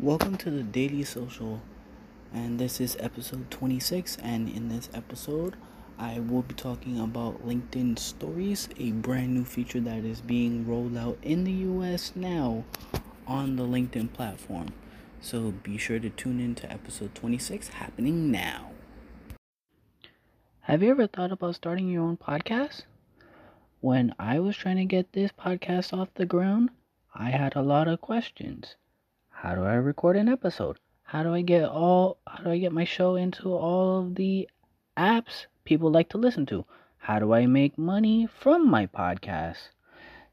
Welcome to the Daily Social, and this is episode 26. And in this episode, I will be talking about LinkedIn Stories, a brand new feature that is being rolled out in the US now on the LinkedIn platform. So be sure to tune in to episode 26 happening now. Have you ever thought about starting your own podcast? When I was trying to get this podcast off the ground, I had a lot of questions. How do I record an episode? How do I get all how do I get my show into all of the apps people like to listen to? How do I make money from my podcast?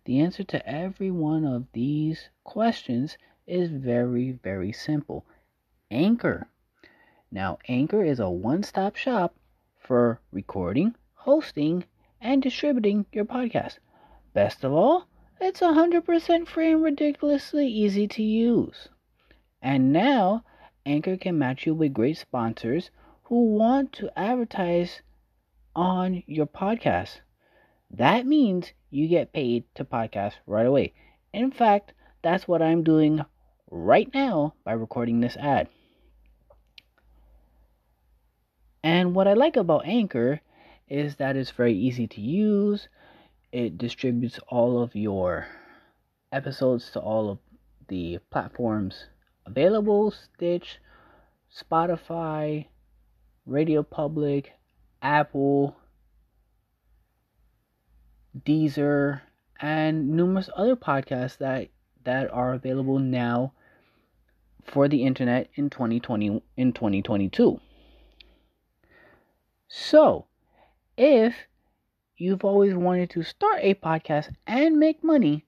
The answer to every one of these questions is very very simple. Anchor. Now, Anchor is a one-stop shop for recording, hosting, and distributing your podcast. Best of all, it's 100% free and ridiculously easy to use. And now, Anchor can match you with great sponsors who want to advertise on your podcast. That means you get paid to podcast right away. In fact, that's what I'm doing right now by recording this ad. And what I like about Anchor is that it's very easy to use. It distributes all of your episodes to all of the platforms available Stitch, Spotify, Radio Public, Apple, Deezer, and numerous other podcasts that that are available now for the internet in 2020 in 2022. So, if you've always wanted to start a podcast and make money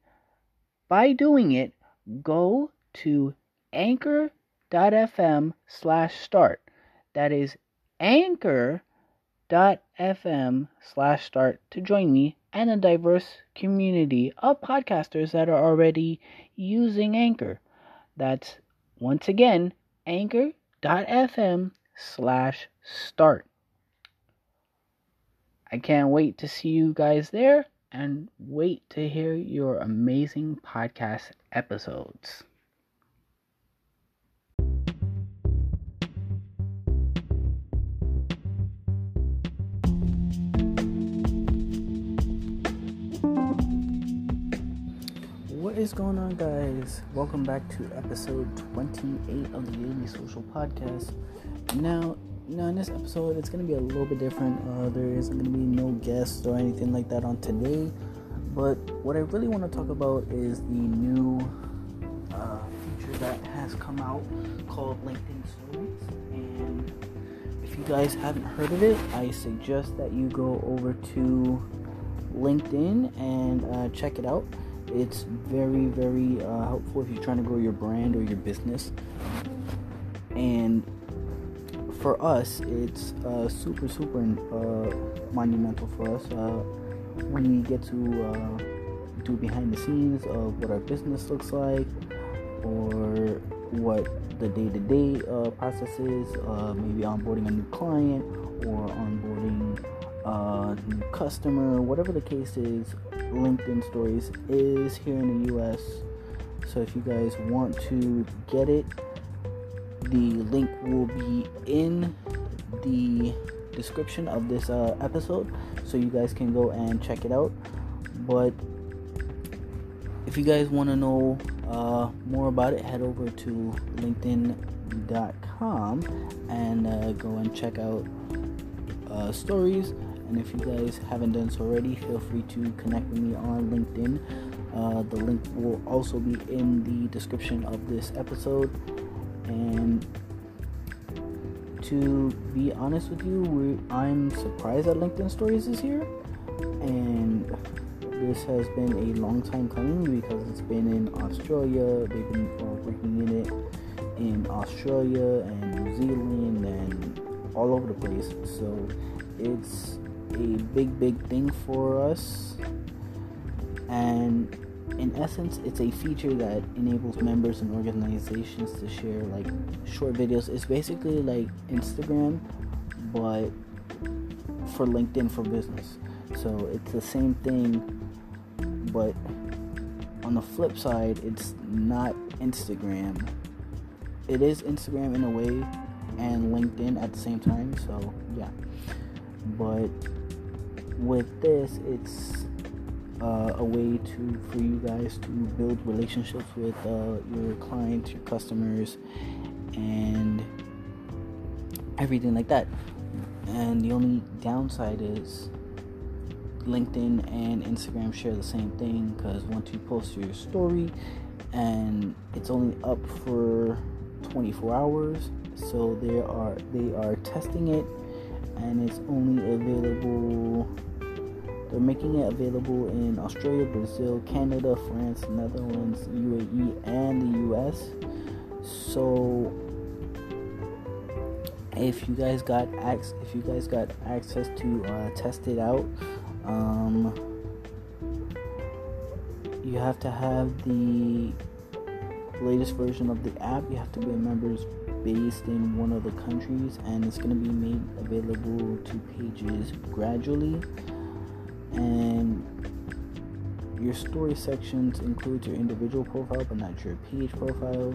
by doing it, go to anchor.fm slash start. That is anchor.fm slash start to join me and a diverse community of podcasters that are already using Anchor. That's once again anchor.fm slash start. I can't wait to see you guys there and wait to hear your amazing podcast episodes. What is going on, guys? Welcome back to episode 28 of the Daily Social Podcast. Now, now in this episode, it's going to be a little bit different. Uh, there isn't going to be no guests or anything like that on today. But what I really want to talk about is the new uh, feature that has come out called LinkedIn Stories. And if you guys haven't heard of it, I suggest that you go over to LinkedIn and uh, check it out it's very, very uh, helpful if you're trying to grow your brand or your business. And for us, it's uh, super, super uh, monumental for us uh, when we get to uh, do behind the scenes of what our business looks like or what the day-to-day uh, process is maybe onboarding a new client or onboarding a new customer whatever the case is LinkedIn Stories is here in the US. So if you guys want to get it, the link will be in the description of this uh, episode so you guys can go and check it out. But if you guys want to know uh, more about it, head over to linkedin.com and uh, go and check out uh, stories and if you guys haven't done so already, feel free to connect with me on LinkedIn. Uh, the link will also be in the description of this episode. And to be honest with you, I'm surprised that LinkedIn Stories is here. And this has been a long time coming because it's been in Australia. They've been uh, working in it in Australia and New Zealand and all over the place. So it's a big, big thing for us. And in essence, it's a feature that enables members and organizations to share like short videos. It's basically like Instagram, but for LinkedIn for business. So it's the same thing, but on the flip side, it's not Instagram. it is Instagram in a way and LinkedIn at the same time. So yeah, but with this, it's uh, a way to for you guys to build relationships with uh, your clients, your customers, and everything like that. And the only downside is LinkedIn and Instagram share the same thing because once you post your story and it's only up for 24 hours, so they are they are testing it and it's only available they're making it available in Australia, Brazil, Canada, France, Netherlands, UAE, and the US. So if you guys got ac- if you guys got access to uh, test it out, um, you have to have the latest version of the app. You have to be a member based in one of the countries, and it's going to be made available to pages gradually and your story sections include your individual profile but not your page profile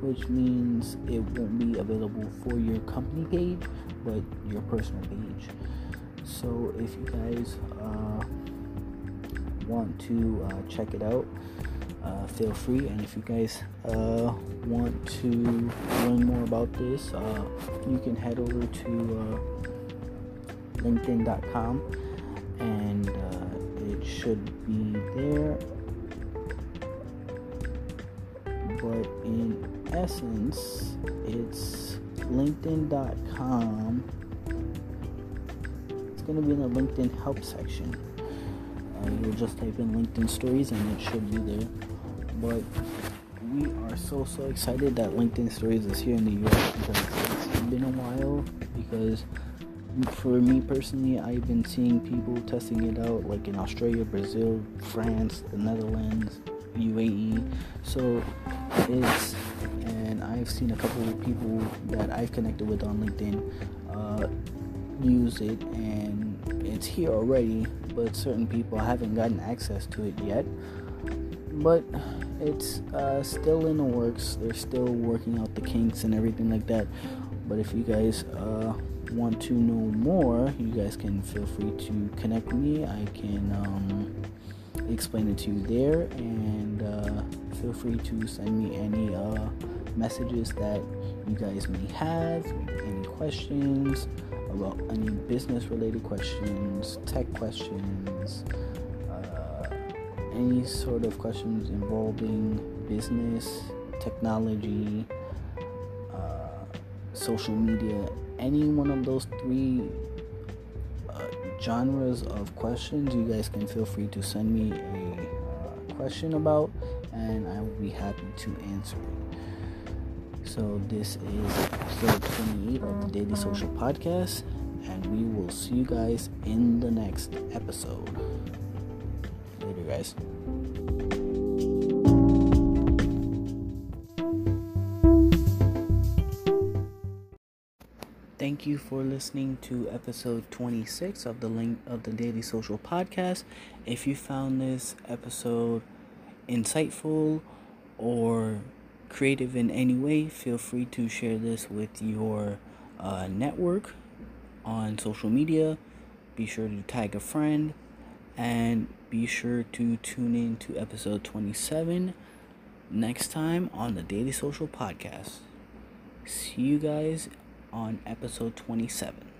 which means it won't be available for your company page but your personal page. So if you guys uh, want to uh, check it out uh, feel free. And if you guys uh, want to learn more about this uh, you can head over to uh, linkedin.com and uh, it should be there. But in essence, it's LinkedIn.com. It's going to be in the LinkedIn help section. Uh, you'll just type in LinkedIn stories and it should be there. But we are so so excited that LinkedIn stories is here in the US because it's been a while because for me personally, I've been seeing people testing it out like in Australia, Brazil, France, the Netherlands, UAE. So it's, and I've seen a couple of people that I've connected with on LinkedIn uh, use it, and it's here already, but certain people haven't gotten access to it yet. But it's uh, still in the works. They're still working out the kinks and everything like that. But if you guys uh, want to know more, you guys can feel free to connect with me. I can um, explain it to you there, and uh, feel free to send me any uh, messages that you guys may have, any questions about any business related questions, tech questions, uh, any sort of questions involving business, technology, uh, social media, any one of those three uh, genres of questions, you guys can feel free to send me a uh, question about, and I will be happy to answer it. So, this is episode 28 of the Daily Social Podcast, and we will see you guys in the next episode. Later, guys. Thank you for listening to episode 26 of the link of the Daily Social Podcast. If you found this episode insightful or creative in any way, feel free to share this with your uh, network on social media. Be sure to tag a friend and be sure to tune in to episode 27 next time on the Daily Social Podcast. See you guys on episode 27.